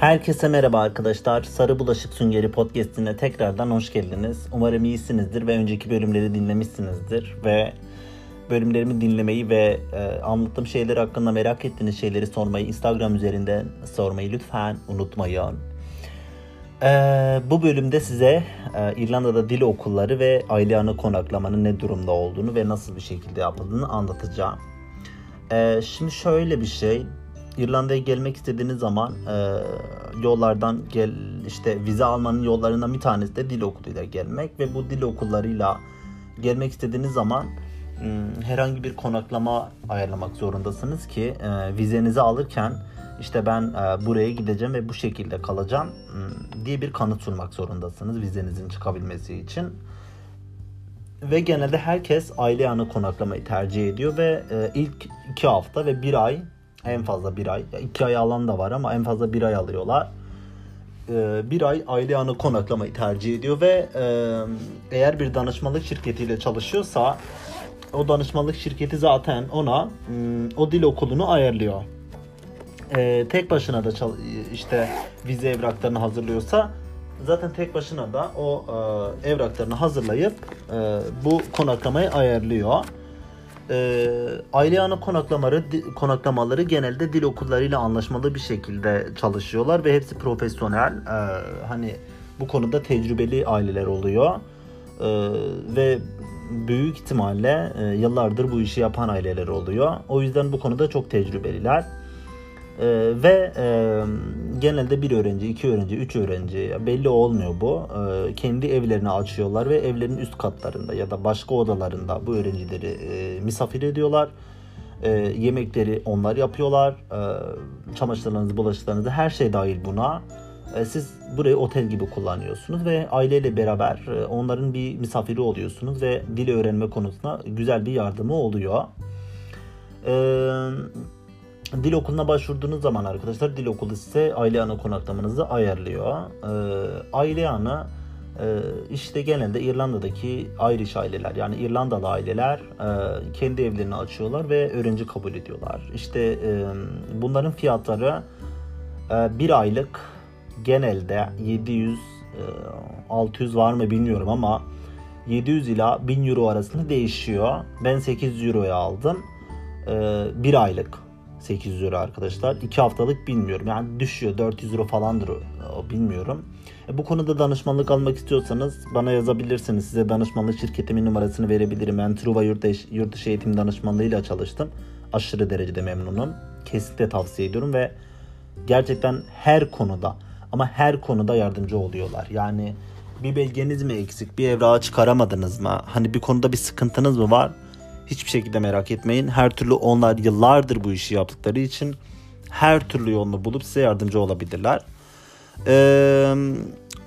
Herkese merhaba arkadaşlar. Sarı Bulaşık Süngeri Podcast'ine tekrardan hoş geldiniz. Umarım iyisinizdir ve önceki bölümleri dinlemişsinizdir ve bölümlerimi dinlemeyi ve e, anlattığım şeyler hakkında merak ettiğiniz şeyleri sormayı Instagram üzerinden sormayı lütfen unutmayın. E, bu bölümde size e, İrlanda'da dil okulları ve aile anı konaklamanın ne durumda olduğunu ve nasıl bir şekilde yapıldığını anlatacağım. E, şimdi şöyle bir şey, İrlanda'ya gelmek istediğiniz zaman e, yollardan gel işte vize almanın yollarından bir tanesi de dil okuluyla gelmek ve bu dil okullarıyla gelmek istediğiniz zaman hmm, herhangi bir konaklama ayarlamak zorundasınız ki e, vizenizi alırken işte ben e, buraya gideceğim ve bu şekilde kalacağım hmm, diye bir kanıt sunmak zorundasınız vizenizin çıkabilmesi için. Ve genelde herkes aile yanı konaklamayı tercih ediyor ve e, ilk iki hafta ve bir ay en fazla bir ay. iki ay alan da var ama en fazla bir ay alıyorlar. Ee, bir ay aile yanı konaklamayı tercih ediyor ve e, eğer bir danışmanlık şirketiyle çalışıyorsa o danışmanlık şirketi zaten ona hmm, o dil okulunu ayarlıyor. Ee, tek başına da işte vize evraklarını hazırlıyorsa zaten tek başına da o e, evraklarını hazırlayıp e, bu konaklamayı ayarlıyor e, aile ana konaklamaları konaklamaları genelde dil okullarıyla anlaşmalı bir şekilde çalışıyorlar ve hepsi profesyonel. E, hani bu konuda tecrübeli aileler oluyor. E, ve büyük ihtimalle e, yıllardır bu işi yapan aileler oluyor. O yüzden bu konuda çok tecrübeliler. Ee, ve e, genelde bir öğrenci, iki öğrenci, üç öğrenci belli olmuyor bu. Ee, kendi evlerini açıyorlar ve evlerin üst katlarında ya da başka odalarında bu öğrencileri e, misafir ediyorlar. E, yemekleri onlar yapıyorlar. E, çamaşırlarınızı, bulaşıklarınızı her şey dahil buna. E, siz burayı otel gibi kullanıyorsunuz ve aileyle beraber e, onların bir misafiri oluyorsunuz ve dil öğrenme konusunda güzel bir yardımı oluyor. Eee Dil okuluna başvurduğunuz zaman arkadaşlar dil okulu size aile ana konaklamanızı ayarlıyor. Ee, aile ana e, işte genelde İrlanda'daki Irish aileler yani İrlandalı aileler e, kendi evlerini açıyorlar ve öğrenci kabul ediyorlar. İşte e, bunların fiyatları bir aylık genelde 700 e, 600 var mı bilmiyorum ama 700 ila 1000 euro arasında değişiyor. Ben 800 euroya aldım. Bir aylık 800 euro arkadaşlar. 2 haftalık bilmiyorum. Yani düşüyor 400 euro falandır o, bilmiyorum. E, bu konuda danışmanlık almak istiyorsanız bana yazabilirsiniz. Size danışmanlık şirketimin numarasını verebilirim. Ben Truva Yurtdışı, Yurtdışı Eğitim Danışmanlığıyla çalıştım. Aşırı derecede memnunum. Kesinlikle tavsiye ediyorum ve gerçekten her konuda ama her konuda yardımcı oluyorlar. Yani bir belgeniz mi eksik, bir evrağı çıkaramadınız mı? Hani bir konuda bir sıkıntınız mı var? Hiçbir şekilde merak etmeyin. Her türlü onlar yıllardır bu işi yaptıkları için her türlü yolunu bulup size yardımcı olabilirler. Ee,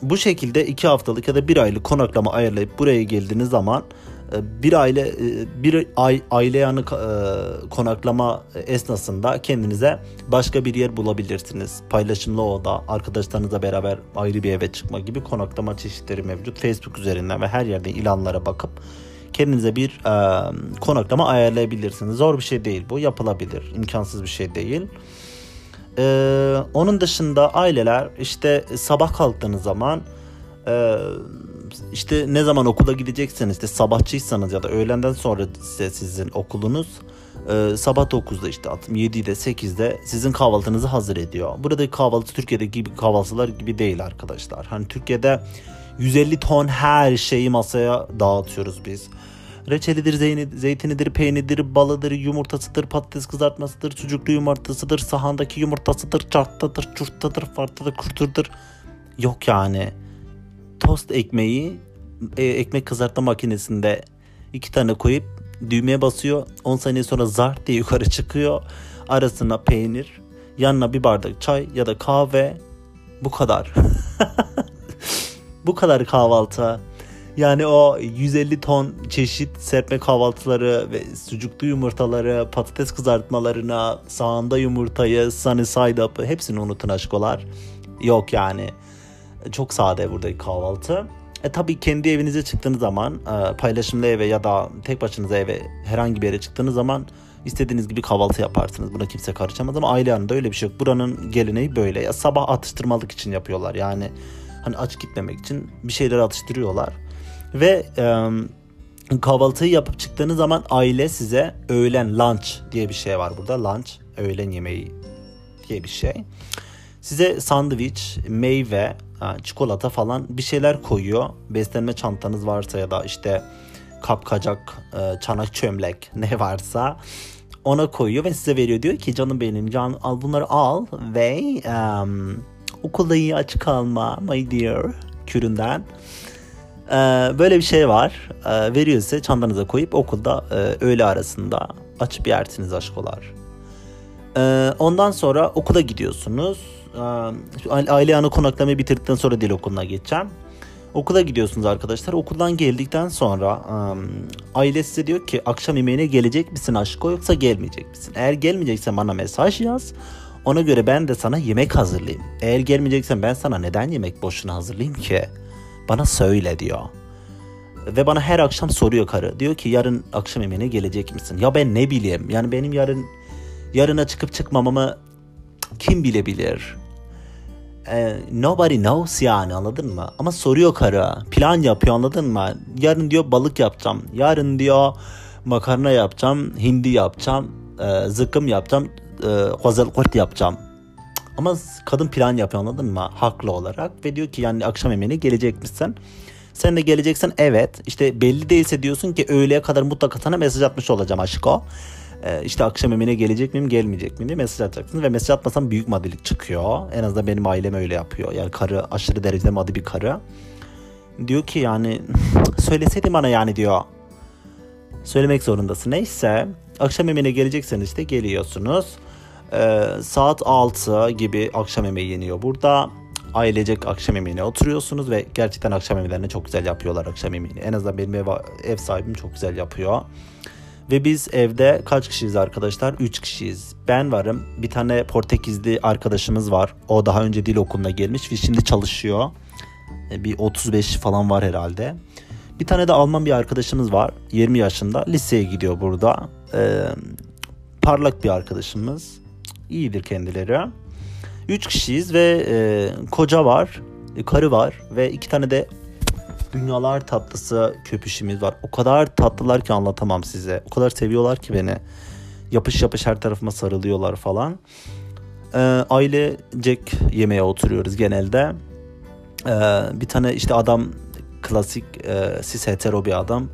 bu şekilde iki haftalık ya da bir aylık konaklama ayarlayıp buraya geldiğiniz zaman e, bir aile e, bir ay aile yanı e, konaklama esnasında kendinize başka bir yer bulabilirsiniz. Paylaşımlı oda, arkadaşlarınızla beraber ayrı bir eve çıkma gibi konaklama çeşitleri mevcut. Facebook üzerinden ve her yerde ilanlara bakıp kendinize bir e, konaklama ayarlayabilirsiniz. Zor bir şey değil bu. Yapılabilir. imkansız bir şey değil. E, onun dışında aileler işte sabah kalktığınız zaman e, işte ne zaman okula gidecekseniz işte sabahçıysanız ya da öğlenden sonra size sizin okulunuz e, sabah 9'da işte 7'de 8'de sizin kahvaltınızı hazır ediyor. Buradaki kahvaltı Türkiye'deki gibi kahvaltılar gibi değil arkadaşlar. Hani Türkiye'de 150 ton her şeyi masaya dağıtıyoruz biz. Reçelidir, zeytinidir, peyniridir, balıdır, yumurtasıdır, patates kızartmasıdır, sucuklu yumurtasıdır, sahandaki yumurtasıdır, çarttadır, çurttadır, farklıdır, kurturdur. Yok yani. Tost ekmeği e, ekmek kızartma makinesinde iki tane koyup düğmeye basıyor. 10 saniye sonra zart diye yukarı çıkıyor. Arasına peynir, yanına bir bardak çay ya da kahve. Bu kadar. Bu kadar kahvaltı. Yani o 150 ton çeşit serpme kahvaltıları ve sucuklu yumurtaları, patates kızartmalarına, sağında yumurtayı, sunny side up'ı hepsini unutun aşkolar. Yok yani. Çok sade buradaki kahvaltı. E tabii kendi evinize çıktığınız zaman e, paylaşımlı eve ya da tek başınıza eve herhangi bir yere çıktığınız zaman İstediğiniz gibi kahvaltı yaparsınız. Buna kimse karışamaz ama aile yanında öyle bir şey yok. Buranın geleneği böyle. Ya sabah atıştırmalık için yapıyorlar. Yani hani aç gitmemek için bir şeyler atıştırıyorlar. Ve e, kahvaltıyı yapıp çıktığınız zaman aile size öğlen lunch diye bir şey var burada. Lunch, öğlen yemeği diye bir şey. Size sandviç, meyve, çikolata falan bir şeyler koyuyor. Beslenme çantanız varsa ya da işte kapkacak, e, çanak çömlek ne varsa ona koyuyor ve size veriyor. Diyor ki canım benim can al bunları al ve um, okulda iyi aç kalma my dear küründen. Ee, böyle bir şey var. Ee, veriyor size çantanıza koyup okulda e, öğle arasında açıp yersiniz aşkolar. Ee, ondan sonra okula gidiyorsunuz. Ee, aile yanı konaklamayı bitirdikten sonra dil okuluna geçeceğim. Okula gidiyorsunuz arkadaşlar. Okuldan geldikten sonra um, aile size diyor ki akşam yemeğine gelecek misin aşko yoksa gelmeyecek misin? Eğer gelmeyeceksen bana mesaj yaz. Ona göre ben de sana yemek hazırlayayım. Eğer gelmeyeceksen ben sana neden yemek boşuna hazırlayayım ki? Bana söyle diyor. Ve bana her akşam soruyor karı. Diyor ki yarın akşam yemeğine gelecek misin? Ya ben ne bileyim. Yani benim yarın yarına çıkıp çıkmamamı kim bilebilir? Ee, nobody knows yani anladın mı? Ama soruyor karı. Plan yapıyor anladın mı? Yarın diyor balık yapacağım. Yarın diyor makarna yapacağım. Hindi yapacağım. E, zıkkım yapacağım. E, kurt yapacağım. Ama kadın plan yapıyor anladın mı? Haklı olarak. Ve diyor ki yani akşam yemeğine gelecek misin? Sen de geleceksen evet. İşte belli değilse diyorsun ki öğleye kadar mutlaka sana mesaj atmış olacağım aşko. Ee, işte akşam yemeğine gelecek miyim gelmeyecek miyim diye mesaj atacaksınız. Ve mesaj atmasam büyük madilik çıkıyor. En azından benim ailem öyle yapıyor. Yani karı aşırı derecede madi bir karı. Diyor ki yani söyleseydin bana yani diyor. Söylemek zorundasın. Neyse akşam yemeğine gelecekseniz işte geliyorsunuz. Ee, saat 6 gibi akşam yemeği yeniyor burada. Ailecek akşam yemeğine oturuyorsunuz ve gerçekten akşam yemeklerini çok güzel yapıyorlar akşam yemeğini. En azından benim ev, ev sahibim çok güzel yapıyor. Ve biz evde kaç kişiyiz arkadaşlar? 3 kişiyiz. Ben varım. Bir tane Portekizli arkadaşımız var. O daha önce dil okuluna gelmiş ve şimdi çalışıyor. E, bir 35 falan var herhalde. Bir tane de Alman bir arkadaşımız var. 20 yaşında. Liseye gidiyor burada. Ee, parlak bir arkadaşımız. İyidir kendileri. 3 kişiyiz ve e, koca var, e, karı var ve iki tane de dünyalar tatlısı köpüşümüz var. O kadar tatlılar ki anlatamam size. O kadar seviyorlar ki beni. Yapış yapış her tarafıma sarılıyorlar falan. Ee, ailecek yemeğe oturuyoruz genelde. Ee, bir tane işte adam klasik e, sis hetero bir adam.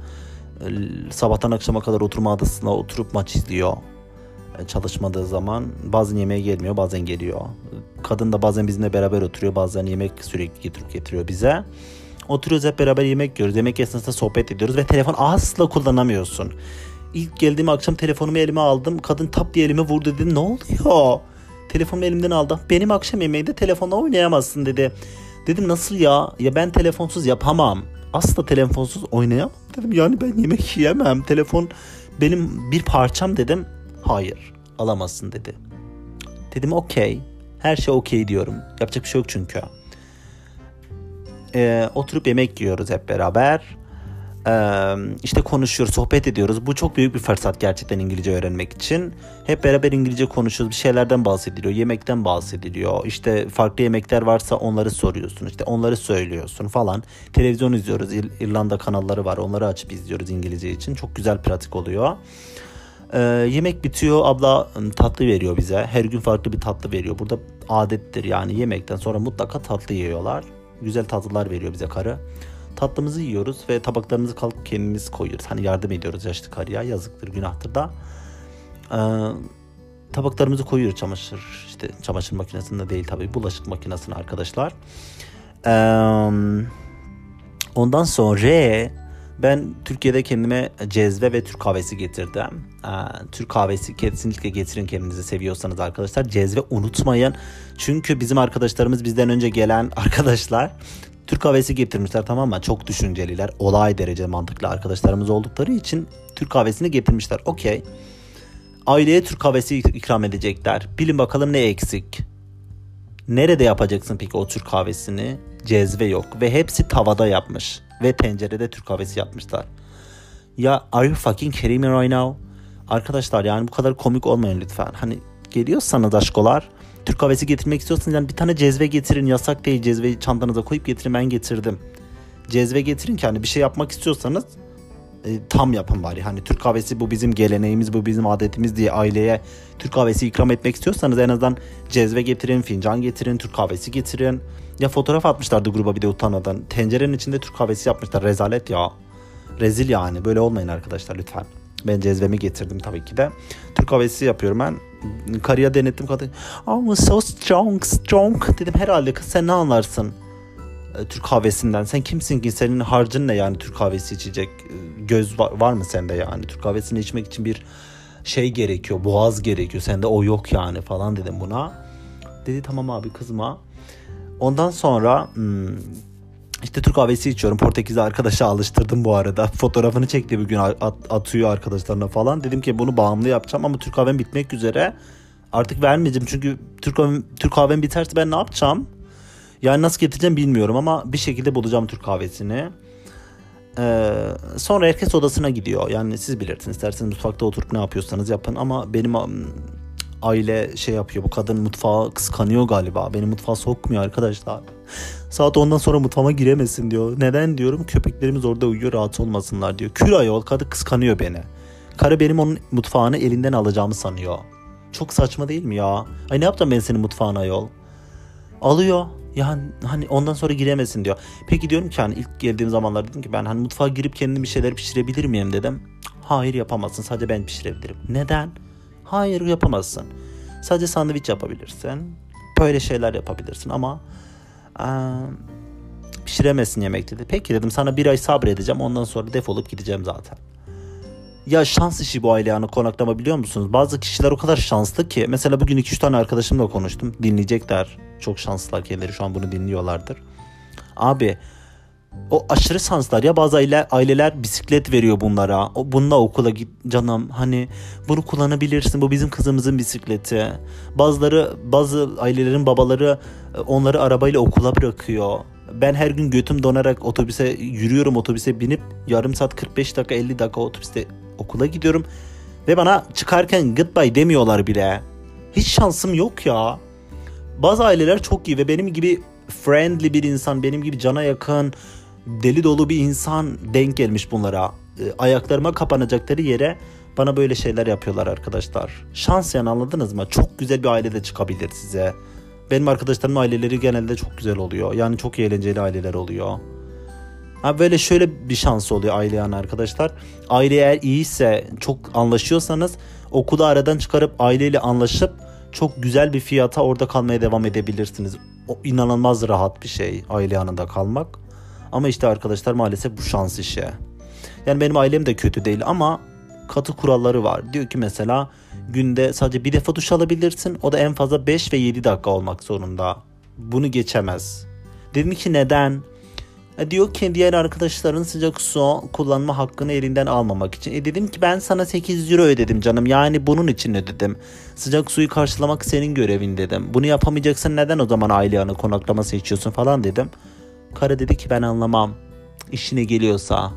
E, sabahtan akşama kadar oturma adasına oturup maç izliyor e, çalışmadığı zaman bazen yemeğe gelmiyor bazen geliyor. Kadın da bazen bizimle beraber oturuyor bazen yemek sürekli getirip getiriyor bize. Oturuyoruz hep beraber yemek yiyoruz. Yemek esnasında sohbet ediyoruz ve telefon asla kullanamıyorsun. İlk geldiğim akşam telefonumu elime aldım. Kadın tap diye elime vurdu dedi. Ne oluyor? Telefonumu elimden aldı. Benim akşam yemeğinde telefonla oynayamazsın dedi. Dedim nasıl ya? Ya ben telefonsuz yapamam. Asla telefonsuz oynayamam. Dedim yani ben yemek yiyemem. Telefon benim bir parçam dedim. Hayır alamazsın dedi. Dedim okey. Her şey okey diyorum. Yapacak bir şey yok çünkü. Ee, oturup yemek yiyoruz hep beraber. Ee, işte konuşuyoruz, sohbet ediyoruz. Bu çok büyük bir fırsat gerçekten İngilizce öğrenmek için. Hep beraber İngilizce konuşuyoruz. Bir şeylerden bahsediliyor, yemekten bahsediliyor. İşte farklı yemekler varsa onları soruyorsun. İşte onları söylüyorsun falan. Televizyon izliyoruz. İr- İrlanda kanalları var. Onları açıp izliyoruz İngilizce için. Çok güzel pratik oluyor. Ee, yemek bitiyor abla ıı, tatlı veriyor bize. Her gün farklı bir tatlı veriyor. Burada adettir yani yemekten sonra mutlaka tatlı yiyorlar. Güzel tatlılar veriyor bize karı. Tatlımızı yiyoruz ve tabaklarımızı kalkıp kendimiz koyuyoruz. Hani yardım ediyoruz yaşlı karıya yazıktır günahtır da. Ee, tabaklarımızı koyuyoruz çamaşır işte çamaşır makinesinde değil tabii bulaşık makinesine arkadaşlar. Ee, ondan sonra ben Türkiye'de kendime cezve ve Türk kahvesi getirdim. Türk kahvesi kesinlikle getirin kendinizi seviyorsanız arkadaşlar. Cezve unutmayın. Çünkü bizim arkadaşlarımız bizden önce gelen arkadaşlar Türk kahvesi getirmişler tamam mı? Çok düşünceliler. Olay derece mantıklı arkadaşlarımız oldukları için Türk kahvesini getirmişler. Okey. Aileye Türk kahvesi ikram edecekler. Bilin bakalım ne eksik. Nerede yapacaksın peki o Türk kahvesini? Cezve yok ve hepsi tavada yapmış ve tencerede Türk kahvesi yapmışlar. Ya are you fucking kidding me right now? Arkadaşlar yani bu kadar komik olmayın lütfen. Hani geliyorsanız aşkolar Türk kahvesi getirmek istiyorsanız yani bir tane cezve getirin. Yasak değil cezveyi çantanıza koyup getirin ben getirdim. Cezve getirin ki hani bir şey yapmak istiyorsanız e, tam yapın bari. Hani Türk kahvesi bu bizim geleneğimiz, bu bizim adetimiz diye aileye Türk kahvesi ikram etmek istiyorsanız en azından cezve getirin, fincan getirin, Türk kahvesi getirin. Ya fotoğraf atmışlardı gruba bir de utanmadan. Tencerenin içinde Türk kahvesi yapmışlar. Rezalet ya. Rezil yani. Böyle olmayın arkadaşlar lütfen. Ben cezvemi getirdim tabii ki de. Türk kahvesi yapıyorum ben. Karıya denettim kadın. Oh so strong strong dedim herhalde kız sen ne anlarsın? E, Türk kahvesinden. Sen kimsin ki? Senin harcın ne yani Türk kahvesi içecek? E, göz var, var mı sende yani? Türk kahvesini içmek için bir şey gerekiyor. Boğaz gerekiyor. Sende o yok yani falan dedim buna. Dedi tamam abi kızma. Ondan sonra hmm, işte Türk kahvesi içiyorum. Portekiz'e arkadaşa alıştırdım bu arada. Fotoğrafını çekti bir gün at, atıyor arkadaşlarına falan. Dedim ki bunu bağımlı yapacağım ama Türk kahvem bitmek üzere. Artık vermeyeceğim çünkü Türk kahvem, Türk kahvem biterse ben ne yapacağım? Yani nasıl getireceğim bilmiyorum ama bir şekilde bulacağım Türk kahvesini. Ee, sonra herkes odasına gidiyor. Yani siz bilirsiniz. İsterseniz mutfakta oturup ne yapıyorsanız yapın. Ama benim aile şey yapıyor. Bu kadın mutfağı kıskanıyor galiba. Beni mutfağa sokmuyor arkadaşlar. Saat ondan sonra mutfağıma giremesin diyor. Neden diyorum? Köpeklerimiz orada uyuyor rahat olmasınlar diyor. Kür ayol kadın kıskanıyor beni. Karı benim onun mutfağını elinden alacağımı sanıyor. Çok saçma değil mi ya? Ay ne yapacağım ben senin mutfağına yol? Alıyor. Yani hani ondan sonra giremesin diyor. Peki diyorum ki hani ilk geldiğim zamanlar dedim ki ben hani mutfağa girip kendim bir şeyler pişirebilir miyim dedim. Hayır yapamazsın sadece ben pişirebilirim. Neden? Hayır yapamazsın. Sadece sandviç yapabilirsin. Böyle şeyler yapabilirsin ama ee, pişiremezsin yemek dedi. Peki dedim sana bir ay sabredeceğim ondan sonra defolup gideceğim zaten. Ya şans işi bu aile yani konaklama biliyor musunuz? Bazı kişiler o kadar şanslı ki. Mesela bugün 2-3 tane arkadaşımla konuştum. Dinleyecekler. Çok şanslılar kendileri şu an bunu dinliyorlardır. Abi o aşırı şanslar ya bazı aile, aileler bisiklet veriyor bunlara. O, bununla okula git canım hani bunu kullanabilirsin bu bizim kızımızın bisikleti. Bazıları bazı ailelerin babaları e, onları arabayla okula bırakıyor. Ben her gün götüm donarak otobüse yürüyorum otobüse binip yarım saat 45 dakika 50 dakika otobüste okula gidiyorum. Ve bana çıkarken goodbye demiyorlar bile. Hiç şansım yok ya. Bazı aileler çok iyi ve benim gibi friendly bir insan, benim gibi cana yakın, deli dolu bir insan denk gelmiş bunlara. E, ayaklarıma kapanacakları yere bana böyle şeyler yapıyorlar arkadaşlar. Şans yani anladınız mı? Çok güzel bir ailede çıkabilir size. Benim arkadaşlarımın aileleri genelde çok güzel oluyor. Yani çok eğlenceli aileler oluyor. Ha böyle şöyle bir şans oluyor aile yani arkadaşlar. Aile eğer iyiyse çok anlaşıyorsanız okulu aradan çıkarıp aileyle anlaşıp çok güzel bir fiyata orada kalmaya devam edebilirsiniz. O inanılmaz rahat bir şey aile yanında kalmak. Ama işte arkadaşlar maalesef bu şans işi. Yani benim ailem de kötü değil ama katı kuralları var. Diyor ki mesela günde sadece bir defa duş alabilirsin. O da en fazla 5 ve 7 dakika olmak zorunda. Bunu geçemez. Dedim ki neden? E diyor ki diğer arkadaşların sıcak su kullanma hakkını elinden almamak için. E dedim ki ben sana 8 euro ödedim canım. Yani bunun için ödedim. Sıcak suyu karşılamak senin görevin dedim. Bunu yapamayacaksan neden o zaman aile yanı konaklama seçiyorsun falan dedim. Karı dedi ki ben anlamam. İşine geliyorsa.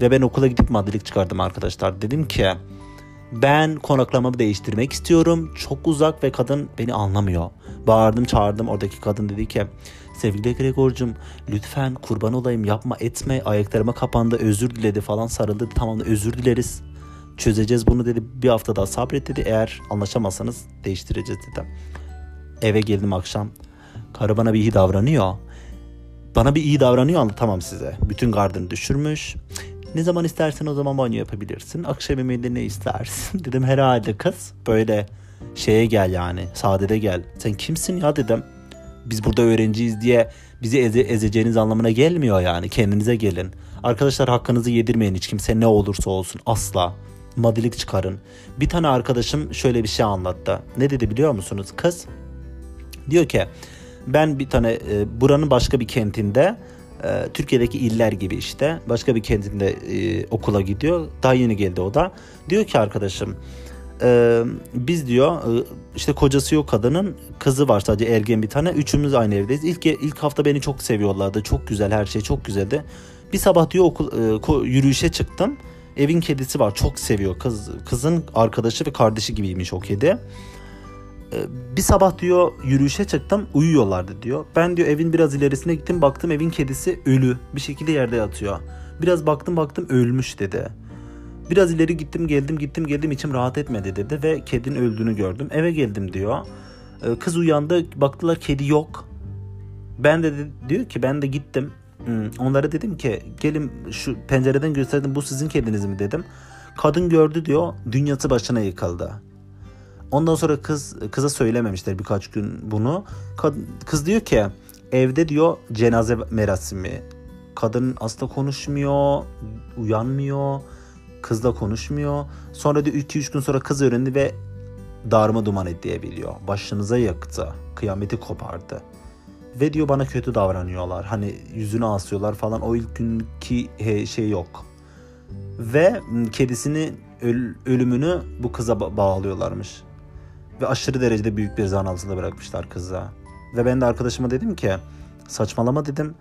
Ve ben okula gidip maddelik çıkardım arkadaşlar. Dedim ki ben konaklamamı değiştirmek istiyorum. Çok uzak ve kadın beni anlamıyor. Bağırdım çağırdım oradaki kadın dedi ki sevgili Gregor'cum lütfen kurban olayım yapma etme ayaklarıma kapandı özür diledi falan sarıldı tamam özür dileriz çözeceğiz bunu dedi bir hafta daha sabret dedi eğer anlaşamazsanız değiştireceğiz dedi. Eve geldim akşam karı bana bir iyi davranıyor bana bir iyi davranıyor anlatamam size. Bütün gardını düşürmüş. Ne zaman istersen o zaman banyo yapabilirsin. Akşam yemeğinde ne istersin? Dedim herhalde kız. Böyle şeye gel yani. Sadede gel. Sen kimsin ya dedim. Biz burada öğrenciyiz diye bizi eze, ezeceğiniz anlamına gelmiyor yani. Kendinize gelin. Arkadaşlar hakkınızı yedirmeyin hiç kimse ne olursa olsun. Asla. Madilik çıkarın. Bir tane arkadaşım şöyle bir şey anlattı. Ne dedi biliyor musunuz? Kız diyor ki ben bir tane e, buranın başka bir kentinde e, Türkiye'deki iller gibi işte başka bir kentinde e, okula gidiyor. Daha yeni geldi o da. Diyor ki arkadaşım e, biz diyor e, işte kocası yok kadının kızı var sadece ergen bir tane. Üçümüz aynı evdeyiz. İlk ilk hafta beni çok seviyorlardı. Çok güzel her şey çok güzeldi. Bir sabah diyor okul e, yürüyüşe çıktım. Evin kedisi var. Çok seviyor. Kız kızın arkadaşı ve kardeşi gibiymiş o kedi. Ee, bir sabah diyor yürüyüşe çıktım uyuyorlardı diyor. Ben diyor evin biraz ilerisine gittim baktım evin kedisi ölü bir şekilde yerde yatıyor. Biraz baktım baktım ölmüş dedi. Biraz ileri gittim geldim gittim geldim içim rahat etmedi dedi ve kedinin öldüğünü gördüm. Eve geldim diyor. Ee, kız uyandı baktılar kedi yok. Ben de diyor ki ben de gittim. Hmm, onlara dedim ki gelin şu pencereden gösterdim bu sizin kediniz mi dedim. Kadın gördü diyor dünyası başına yıkıldı. Ondan sonra kız kıza söylememişler birkaç gün bunu. Kız diyor ki evde diyor cenaze merasimi. Kadın asla konuşmuyor, uyanmıyor. Kızla konuşmuyor. Sonra diyor 2-3 gün sonra kız öğrendi ve darma duman ediyebiliyor. Başınıza yaktı. Kıyameti kopardı. Ve diyor bana kötü davranıyorlar. Hani yüzünü asıyorlar falan. O ilk günkü şey yok. Ve kedisini ölümünü bu kıza bağlıyorlarmış. Ve aşırı derecede büyük bir zan altında bırakmışlar kıza. Ve ben de arkadaşıma dedim ki saçmalama dedim.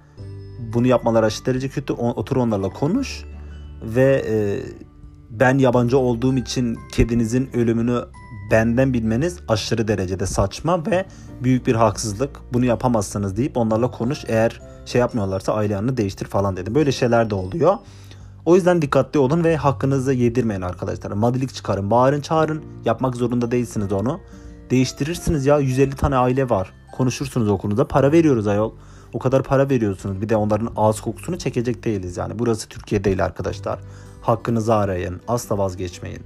Bunu yapmalar aşırı derece kötü. Otur onlarla konuş. Ve e, ben yabancı olduğum için kedinizin ölümünü benden bilmeniz aşırı derecede saçma ve büyük bir haksızlık. Bunu yapamazsınız deyip onlarla konuş. Eğer şey yapmıyorlarsa aile değiştir falan dedim. Böyle şeyler de oluyor. O yüzden dikkatli olun ve hakkınızı yedirmeyin arkadaşlar. Madilik çıkarın, bağırın, çağırın. Yapmak zorunda değilsiniz onu. Değiştirirsiniz ya 150 tane aile var. Konuşursunuz okulunuzda. Para veriyoruz ayol. O kadar para veriyorsunuz. Bir de onların ağız kokusunu çekecek değiliz yani. Burası Türkiye değil arkadaşlar. Hakkınızı arayın. Asla vazgeçmeyin.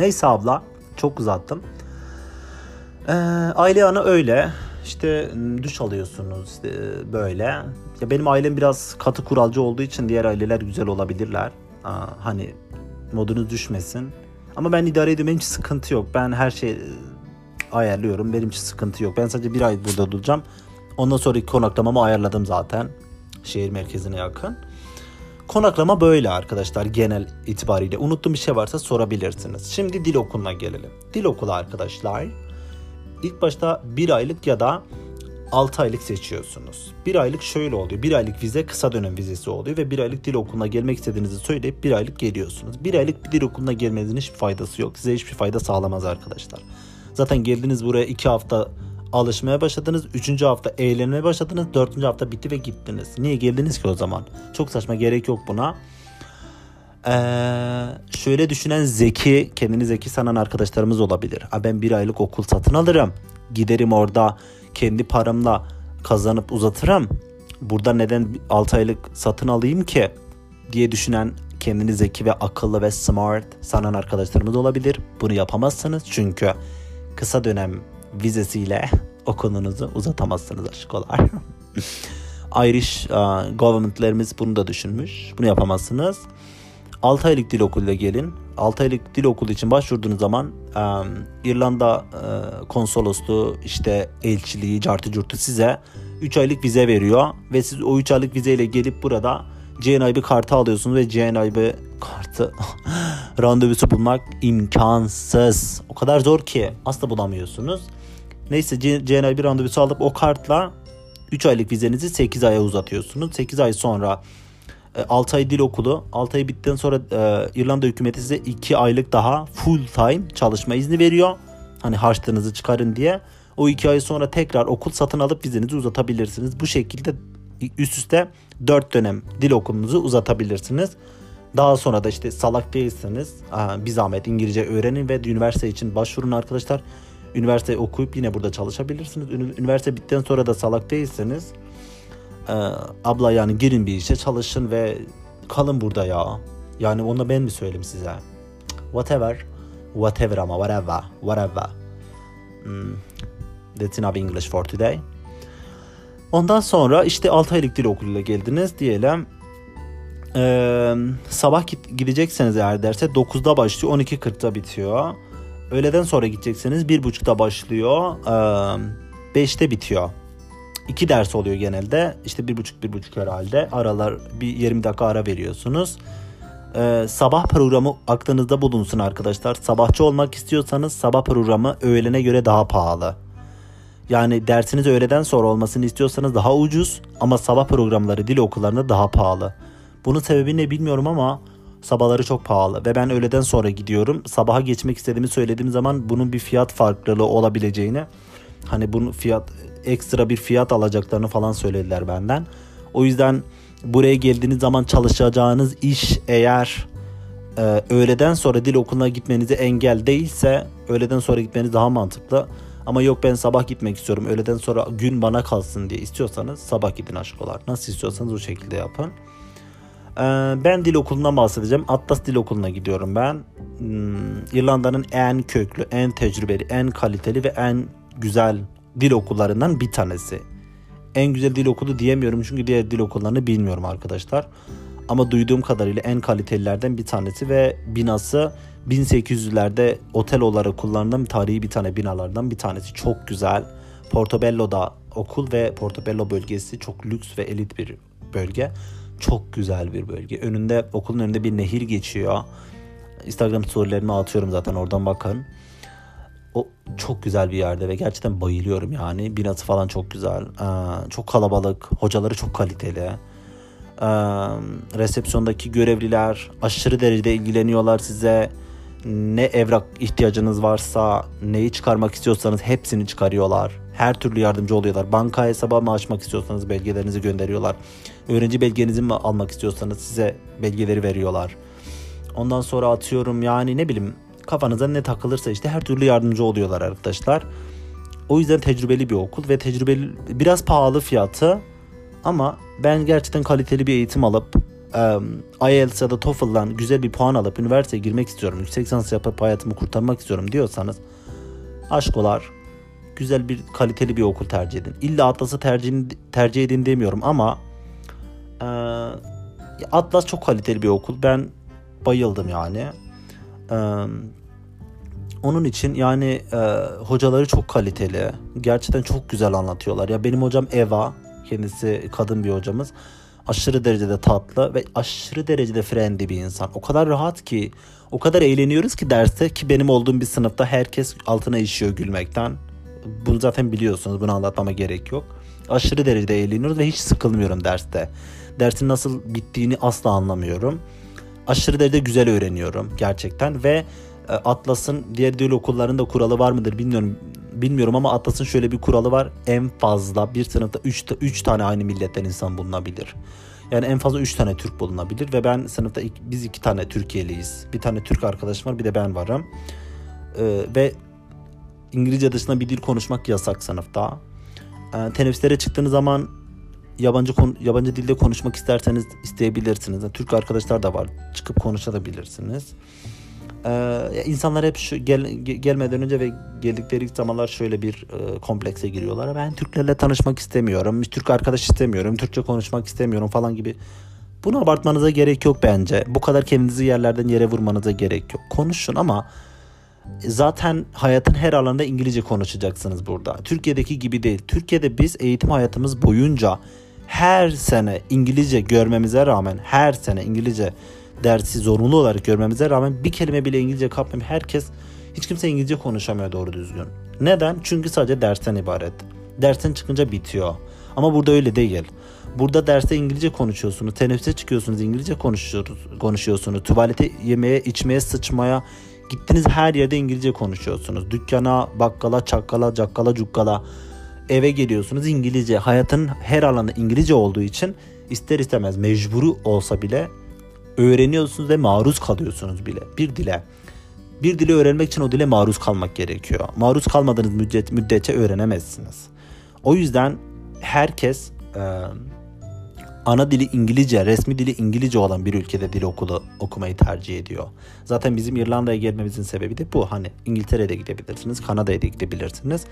Neyse abla. Çok uzattım. Ee, aile anı öyle. İşte duş alıyorsunuz işte böyle. Ya benim ailem biraz katı kuralcı olduğu için diğer aileler güzel olabilirler. Hani modunuz düşmesin. Ama ben idare ediyorum. Benim için sıkıntı yok. Ben her şeyi ayarlıyorum. Benim için sıkıntı yok. Ben sadece bir ay burada duracağım. Ondan sonraki konaklamamı ayarladım zaten. Şehir merkezine yakın. Konaklama böyle arkadaşlar genel itibariyle. Unuttuğum bir şey varsa sorabilirsiniz. Şimdi dil okuluna gelelim. Dil okulu arkadaşlar. İlk başta bir aylık ya da 6 aylık seçiyorsunuz. Bir aylık şöyle oluyor. Bir aylık vize kısa dönem vizesi oluyor ve bir aylık dil okuluna gelmek istediğinizi söyleyip bir aylık geliyorsunuz. Bir aylık bir dil okuluna gelmenizin hiçbir faydası yok. Size hiçbir fayda sağlamaz arkadaşlar. Zaten geldiniz buraya 2 hafta alışmaya başladınız. Üçüncü hafta eğlenmeye başladınız. Dördüncü hafta bitti ve gittiniz. Niye geldiniz ki o zaman? Çok saçma gerek yok buna. Ee, şöyle düşünen zeki, kendini zeki sanan arkadaşlarımız olabilir. Ha ben bir aylık okul satın alırım. Giderim orada kendi paramla kazanıp uzatırım. Burada neden 6 aylık satın alayım ki diye düşünen kendini zeki ve akıllı ve smart sanan arkadaşlarımız olabilir. Bunu yapamazsınız çünkü kısa dönem vizesiyle okulunuzu uzatamazsınız aşkolar. Irish uh, government'lerimiz bunu da düşünmüş. Bunu yapamazsınız. 6 aylık dil okuluyla gelin. 6 aylık dil okulu için başvurduğunuz zaman um, İrlanda uh, konsolosluğu işte elçiliği, cartı curtu size 3 aylık vize veriyor ve siz o 3 aylık vizeyle gelip burada GNIB kartı alıyorsunuz ve GNIB kartı randevusu bulmak imkansız. O kadar zor ki asla bulamıyorsunuz. Neyse GNIB randevusu alıp o kartla 3 aylık vizenizi 8 aya uzatıyorsunuz. 8 ay sonra 6 e, ay dil okulu. 6 ay bittikten sonra e, İrlanda hükümeti size 2 aylık daha full time çalışma izni veriyor. Hani harçlığınızı çıkarın diye. O 2 ay sonra tekrar okul satın alıp vizenizi uzatabilirsiniz. Bu şekilde üst üste 4 dönem dil okulunuzu uzatabilirsiniz. Daha sonra da işte salak değilseniz bir zahmet İngilizce öğrenin ve üniversite için başvurun arkadaşlar. Üniversite okuyup yine burada çalışabilirsiniz. Üniversite bittikten sonra da salak değilseniz e, abla yani girin bir işe çalışın ve kalın burada ya. Yani onu ben mi söyleyeyim size? Whatever. Whatever ama whatever. Whatever. Hmm. That's enough English for today. Ondan sonra işte 6 aylık dil okuluyla geldiniz diyelim. Ee, sabah gidecekseniz eğer derse 9'da başlıyor 12.40'da bitiyor. Öğleden sonra gidecekseniz 1.30'da başlıyor. E, 5'te bitiyor. İki ders oluyor genelde. İşte bir buçuk bir buçuk herhalde. Aralar bir 20 dakika ara veriyorsunuz. Ee, sabah programı aklınızda bulunsun arkadaşlar. Sabahçı olmak istiyorsanız sabah programı öğlene göre daha pahalı. Yani dersiniz öğleden sonra olmasını istiyorsanız daha ucuz ama sabah programları dil okullarında daha pahalı. Bunun sebebi ne bilmiyorum ama Sabahları çok pahalı ve ben öğleden sonra gidiyorum. Sabaha geçmek istediğimi söylediğim zaman bunun bir fiyat farklılığı olabileceğini hani bunun fiyat ekstra bir fiyat alacaklarını falan söylediler benden. O yüzden buraya geldiğiniz zaman çalışacağınız iş eğer e, öğleden sonra dil okuluna gitmenize engel değilse öğleden sonra gitmeniz daha mantıklı. Ama yok ben sabah gitmek istiyorum. Öğleden sonra gün bana kalsın diye istiyorsanız sabah gidin aşkolar. Nasıl istiyorsanız o şekilde yapın. Ee, ben dil okulundan bahsedeceğim. Atlas Dil Okulu'na gidiyorum ben. Hmm, İrlanda'nın en köklü, en tecrübeli, en kaliteli ve en güzel dil okullarından bir tanesi. En güzel dil okulu diyemiyorum çünkü diğer dil okullarını bilmiyorum arkadaşlar. Ama duyduğum kadarıyla en kalitelilerden bir tanesi ve binası 1800'lerde otel olarak kullanılan tarihi bir tane binalardan bir tanesi. Çok güzel. Portobello'da okul ve Portobello bölgesi çok lüks ve elit bir bölge. Çok güzel bir bölge. Önünde okulun önünde bir nehir geçiyor. Instagram storylerimi atıyorum zaten oradan bakın. O çok güzel bir yerde ve gerçekten bayılıyorum yani. Binası falan çok güzel. Ee, çok kalabalık. Hocaları çok kaliteli. Ee, resepsiyondaki görevliler aşırı derecede ilgileniyorlar size. Ne evrak ihtiyacınız varsa, neyi çıkarmak istiyorsanız hepsini çıkarıyorlar. Her türlü yardımcı oluyorlar. Banka hesabı mı açmak istiyorsanız belgelerinizi gönderiyorlar. Öğrenci belgenizi mi almak istiyorsanız size belgeleri veriyorlar. Ondan sonra atıyorum yani ne bileyim kafanıza ne takılırsa işte her türlü yardımcı oluyorlar arkadaşlar. O yüzden tecrübeli bir okul ve tecrübeli biraz pahalı fiyatı ama ben gerçekten kaliteli bir eğitim alıp um, IELTS ya da TOEFL'dan güzel bir puan alıp üniversiteye girmek istiyorum. Yüksek lisans yapıp hayatımı kurtarmak istiyorum diyorsanız aşkolar güzel bir kaliteli bir okul tercih edin. İlla Atlas'ı tercih, tercih edin demiyorum ama e, Atlas çok kaliteli bir okul. Ben bayıldım yani. Onun için yani e, hocaları çok kaliteli. Gerçekten çok güzel anlatıyorlar. Ya benim hocam Eva, kendisi kadın bir hocamız. Aşırı derecede tatlı ve aşırı derecede friendly bir insan. O kadar rahat ki, o kadar eğleniyoruz ki derste ki benim olduğum bir sınıfta herkes altına işiyor gülmekten. Bunu zaten biliyorsunuz. Bunu anlatmama gerek yok. Aşırı derecede eğleniyoruz ve hiç sıkılmıyorum derste. Dersin nasıl bittiğini asla anlamıyorum. Aşırı derecede güzel öğreniyorum gerçekten ve e, Atlas'ın diğer dil okullarında kuralı var mıdır bilmiyorum bilmiyorum ama Atlas'ın şöyle bir kuralı var. En fazla bir sınıfta 3 3 tane aynı milletten insan bulunabilir. Yani en fazla 3 tane Türk bulunabilir ve ben sınıfta iki, biz iki tane Türkiye'liyiz. Bir tane Türk arkadaşım var bir de ben varım. Ee, ve İngilizce dışında bir dil konuşmak yasak sınıfta. E, teneffüslere çıktığınız zaman yabancı yabancı dilde konuşmak isterseniz isteyebilirsiniz. Türk arkadaşlar da var. Çıkıp konuşabilirsiniz. Ee, insanlar hep şu gel, gelmeden önce ve geldikleri zamanlar şöyle bir e, komplekse giriyorlar. Ben Türklerle tanışmak istemiyorum. Türk arkadaş istemiyorum. Türkçe konuşmak istemiyorum falan gibi. Bunu abartmanıza gerek yok bence. Bu kadar kendinizi yerlerden yere vurmanıza gerek yok. Konuşun ama zaten hayatın her alanında İngilizce konuşacaksınız burada. Türkiye'deki gibi değil. Türkiye'de biz eğitim hayatımız boyunca her sene İngilizce görmemize rağmen her sene İngilizce dersi zorunlu olarak görmemize rağmen bir kelime bile İngilizce kapmayıp herkes hiç kimse İngilizce konuşamıyor doğru düzgün. Neden? Çünkü sadece dersten ibaret. Dersten çıkınca bitiyor. Ama burada öyle değil. Burada derste İngilizce konuşuyorsunuz. Teneffüse çıkıyorsunuz İngilizce konuşuyorsunuz. Tuvalete yemeye, içmeye, sıçmaya Gittiniz her yerde İngilizce konuşuyorsunuz. Dükkana, bakkala, çakkala, cakkala, cukkala eve geliyorsunuz İngilizce. Hayatın her alanı İngilizce olduğu için ister istemez mecburu olsa bile öğreniyorsunuz ve maruz kalıyorsunuz bile bir dile. Bir dili öğrenmek için o dile maruz kalmak gerekiyor. Maruz kalmadığınız müddet, müddetçe öğrenemezsiniz. O yüzden herkes ana dili İngilizce, resmi dili İngilizce olan bir ülkede dil okulu okumayı tercih ediyor. Zaten bizim İrlanda'ya gelmemizin sebebi de bu. Hani İngiltere'de gidebilirsiniz, Kanada'ya da gidebilirsiniz.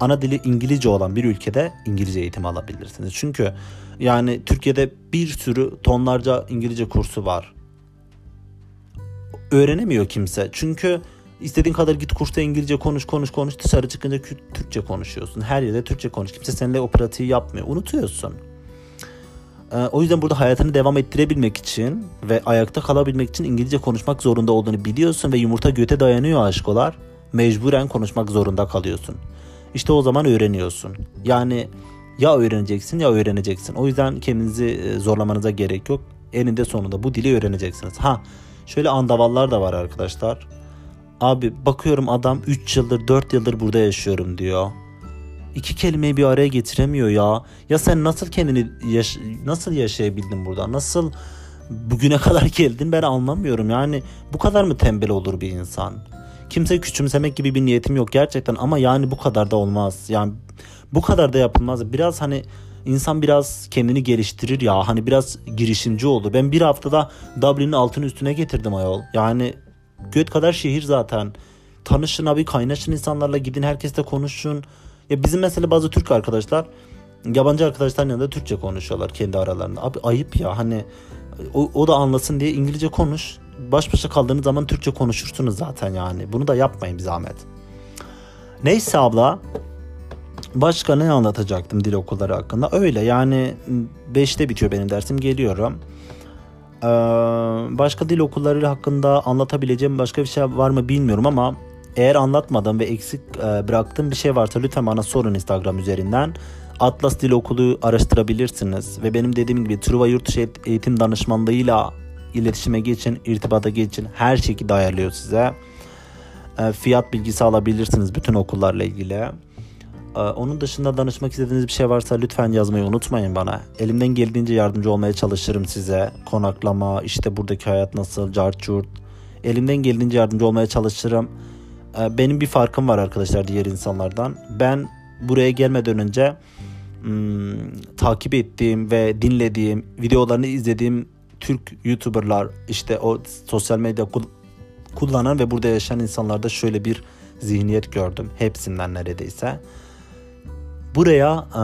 Ana dili İngilizce olan bir ülkede İngilizce eğitim alabilirsiniz. Çünkü yani Türkiye'de bir sürü tonlarca İngilizce kursu var. Öğrenemiyor kimse. Çünkü istediğin kadar git kursta İngilizce konuş konuş konuş dışarı çıkınca Türkçe konuşuyorsun. Her yerde Türkçe konuş. Kimse seninle o pratiği yapmıyor. Unutuyorsun. Ee, o yüzden burada hayatını devam ettirebilmek için ve ayakta kalabilmek için İngilizce konuşmak zorunda olduğunu biliyorsun ve yumurta göte dayanıyor aşkolar. Mecburen konuşmak zorunda kalıyorsun. İşte o zaman öğreniyorsun. Yani ya öğreneceksin ya öğreneceksin. O yüzden kendinizi e, zorlamanıza gerek yok. Eninde sonunda bu dili öğreneceksiniz. Ha Şöyle andavallar da var arkadaşlar. Abi bakıyorum adam 3 yıldır 4 yıldır burada yaşıyorum diyor. İki kelimeyi bir araya getiremiyor ya. Ya sen nasıl kendini yaş nasıl yaşayabildin burada? Nasıl bugüne kadar geldin ben anlamıyorum. Yani bu kadar mı tembel olur bir insan? Kimseyi küçümsemek gibi bir niyetim yok gerçekten ama yani bu kadar da olmaz. Yani bu kadar da yapılmaz. Biraz hani insan biraz kendini geliştirir ya. Hani biraz girişimci oldu. Ben bir haftada Dublin'in altını üstüne getirdim ayol. Yani göt kadar şehir zaten. Tanışın abi kaynaşın insanlarla gidin herkesle konuşun. Ya bizim mesela bazı Türk arkadaşlar yabancı arkadaşların yanında Türkçe konuşuyorlar kendi aralarında. Abi ayıp ya hani o, o da anlasın diye İngilizce konuş. Baş başa kaldığınız zaman Türkçe konuşursunuz zaten yani. Bunu da yapmayın bir zahmet. Neyse abla. Başka ne anlatacaktım dil okulları hakkında? Öyle yani 5'te bitiyor benim dersim geliyorum. Ee, başka dil okulları hakkında anlatabileceğim başka bir şey var mı bilmiyorum ama eğer anlatmadım ve eksik e, bıraktığım bir şey varsa lütfen bana sorun Instagram üzerinden. Atlas Dil Okulu araştırabilirsiniz ve benim dediğim gibi Truva Yurtdışı Eğitim Danışmanlığıyla iletişime geçin, irtibata geçin. Her şekilde ayarlıyor size. E, fiyat bilgisi alabilirsiniz bütün okullarla ilgili. E, onun dışında danışmak istediğiniz bir şey varsa lütfen yazmayı unutmayın bana. Elimden geldiğince yardımcı olmaya çalışırım size. Konaklama, işte buradaki hayat nasıl, carçurt. Elimden geldiğince yardımcı olmaya çalışırım. E, benim bir farkım var arkadaşlar diğer insanlardan. Ben buraya gelmeden önce hmm, takip ettiğim ve dinlediğim, videolarını izlediğim Türk YouTuber'lar işte o sosyal medya kullanan ve burada yaşayan insanlarda şöyle bir zihniyet gördüm. Hepsinden neredeyse. Buraya e,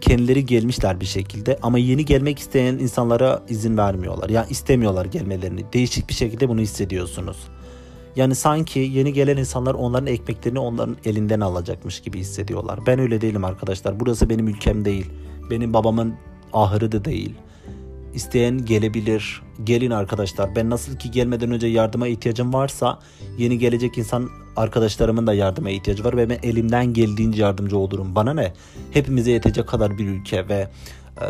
kendileri gelmişler bir şekilde ama yeni gelmek isteyen insanlara izin vermiyorlar. Yani istemiyorlar gelmelerini. Değişik bir şekilde bunu hissediyorsunuz. Yani sanki yeni gelen insanlar onların ekmeklerini onların elinden alacakmış gibi hissediyorlar. Ben öyle değilim arkadaşlar. Burası benim ülkem değil. Benim babamın ahırı da değil. İsteyen gelebilir. Gelin arkadaşlar. Ben nasıl ki gelmeden önce yardıma ihtiyacım varsa yeni gelecek insan arkadaşlarımın da yardıma ihtiyacı var ve ben elimden geldiğince yardımcı olurum. Bana ne? Hepimize yetecek kadar bir ülke ve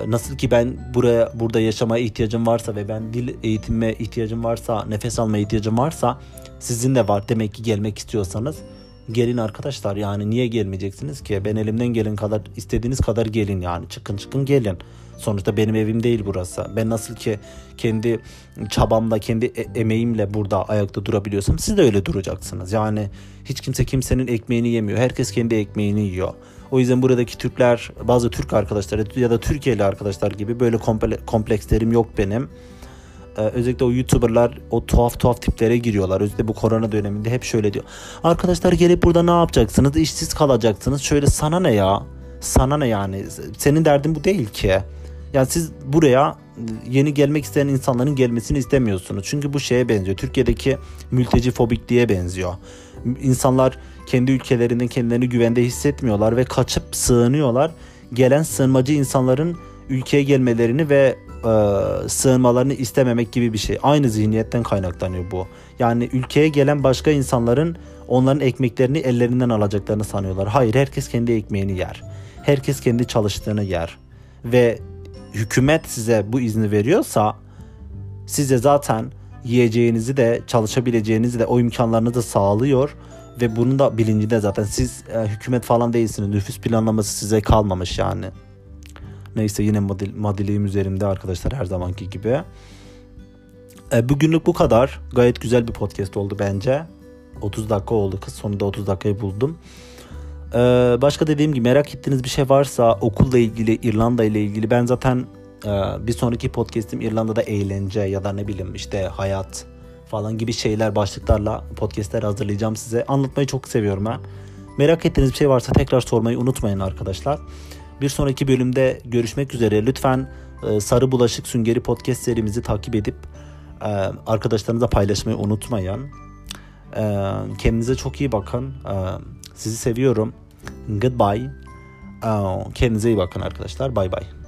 nasıl ki ben buraya burada yaşamaya ihtiyacım varsa ve ben dil eğitimime ihtiyacım varsa, nefes almaya ihtiyacım varsa sizin de var. Demek ki gelmek istiyorsanız gelin arkadaşlar yani niye gelmeyeceksiniz ki? Ben elimden gelen kadar istediğiniz kadar gelin yani çıkın çıkın gelin. Sonuçta benim evim değil burası. Ben nasıl ki kendi çabamla, kendi e- emeğimle burada ayakta durabiliyorsam siz de öyle duracaksınız. Yani hiç kimse kimsenin ekmeğini yemiyor. Herkes kendi ekmeğini yiyor. O yüzden buradaki Türkler, bazı Türk arkadaşlar ya da Türkiye'li arkadaşlar gibi böyle komplekslerim yok benim. Ee, özellikle o YouTuber'lar o tuhaf tuhaf tiplere giriyorlar. Özellikle bu korona döneminde hep şöyle diyor. Arkadaşlar gelip burada ne yapacaksınız? İşsiz kalacaksınız. Şöyle sana ne ya? Sana ne yani? Senin derdin bu değil ki. Yani siz buraya yeni gelmek isteyen insanların gelmesini istemiyorsunuz. Çünkü bu şeye benziyor. Türkiye'deki mülteci fobik diye benziyor. İnsanlar kendi ülkelerinde kendilerini güvende hissetmiyorlar ve kaçıp sığınıyorlar. Gelen sığınmacı insanların ülkeye gelmelerini ve e, sığınmalarını istememek gibi bir şey. Aynı zihniyetten kaynaklanıyor bu. Yani ülkeye gelen başka insanların onların ekmeklerini ellerinden alacaklarını sanıyorlar. Hayır herkes kendi ekmeğini yer. Herkes kendi çalıştığını yer. Ve hükümet size bu izni veriyorsa size zaten yiyeceğinizi de çalışabileceğinizi de o imkanlarını da sağlıyor ve bunun da bilincinde zaten siz e, hükümet falan değilsiniz. Nüfus planlaması size kalmamış yani. Neyse yine model, modeliyim üzerimde arkadaşlar her zamanki gibi. E, bugünlük bu kadar. Gayet güzel bir podcast oldu bence. 30 dakika oldu kız. Sonunda 30 dakikayı buldum. E, başka dediğim gibi merak ettiğiniz bir şey varsa okulla ilgili, İrlanda ile ilgili ben zaten e, bir sonraki podcast'im İrlanda'da eğlence ya da ne bileyim işte hayat falan gibi şeyler başlıklarla podcastler hazırlayacağım size. Anlatmayı çok seviyorum ben. Merak ettiğiniz bir şey varsa tekrar sormayı unutmayın arkadaşlar. Bir sonraki bölümde görüşmek üzere. Lütfen e, Sarı Bulaşık Süngeri podcast serimizi takip edip e, arkadaşlarınıza paylaşmayı unutmayın. E, kendinize çok iyi bakın. Sizi seviyorum. Goodbye. Kendinize iyi bakın arkadaşlar. Bye bye.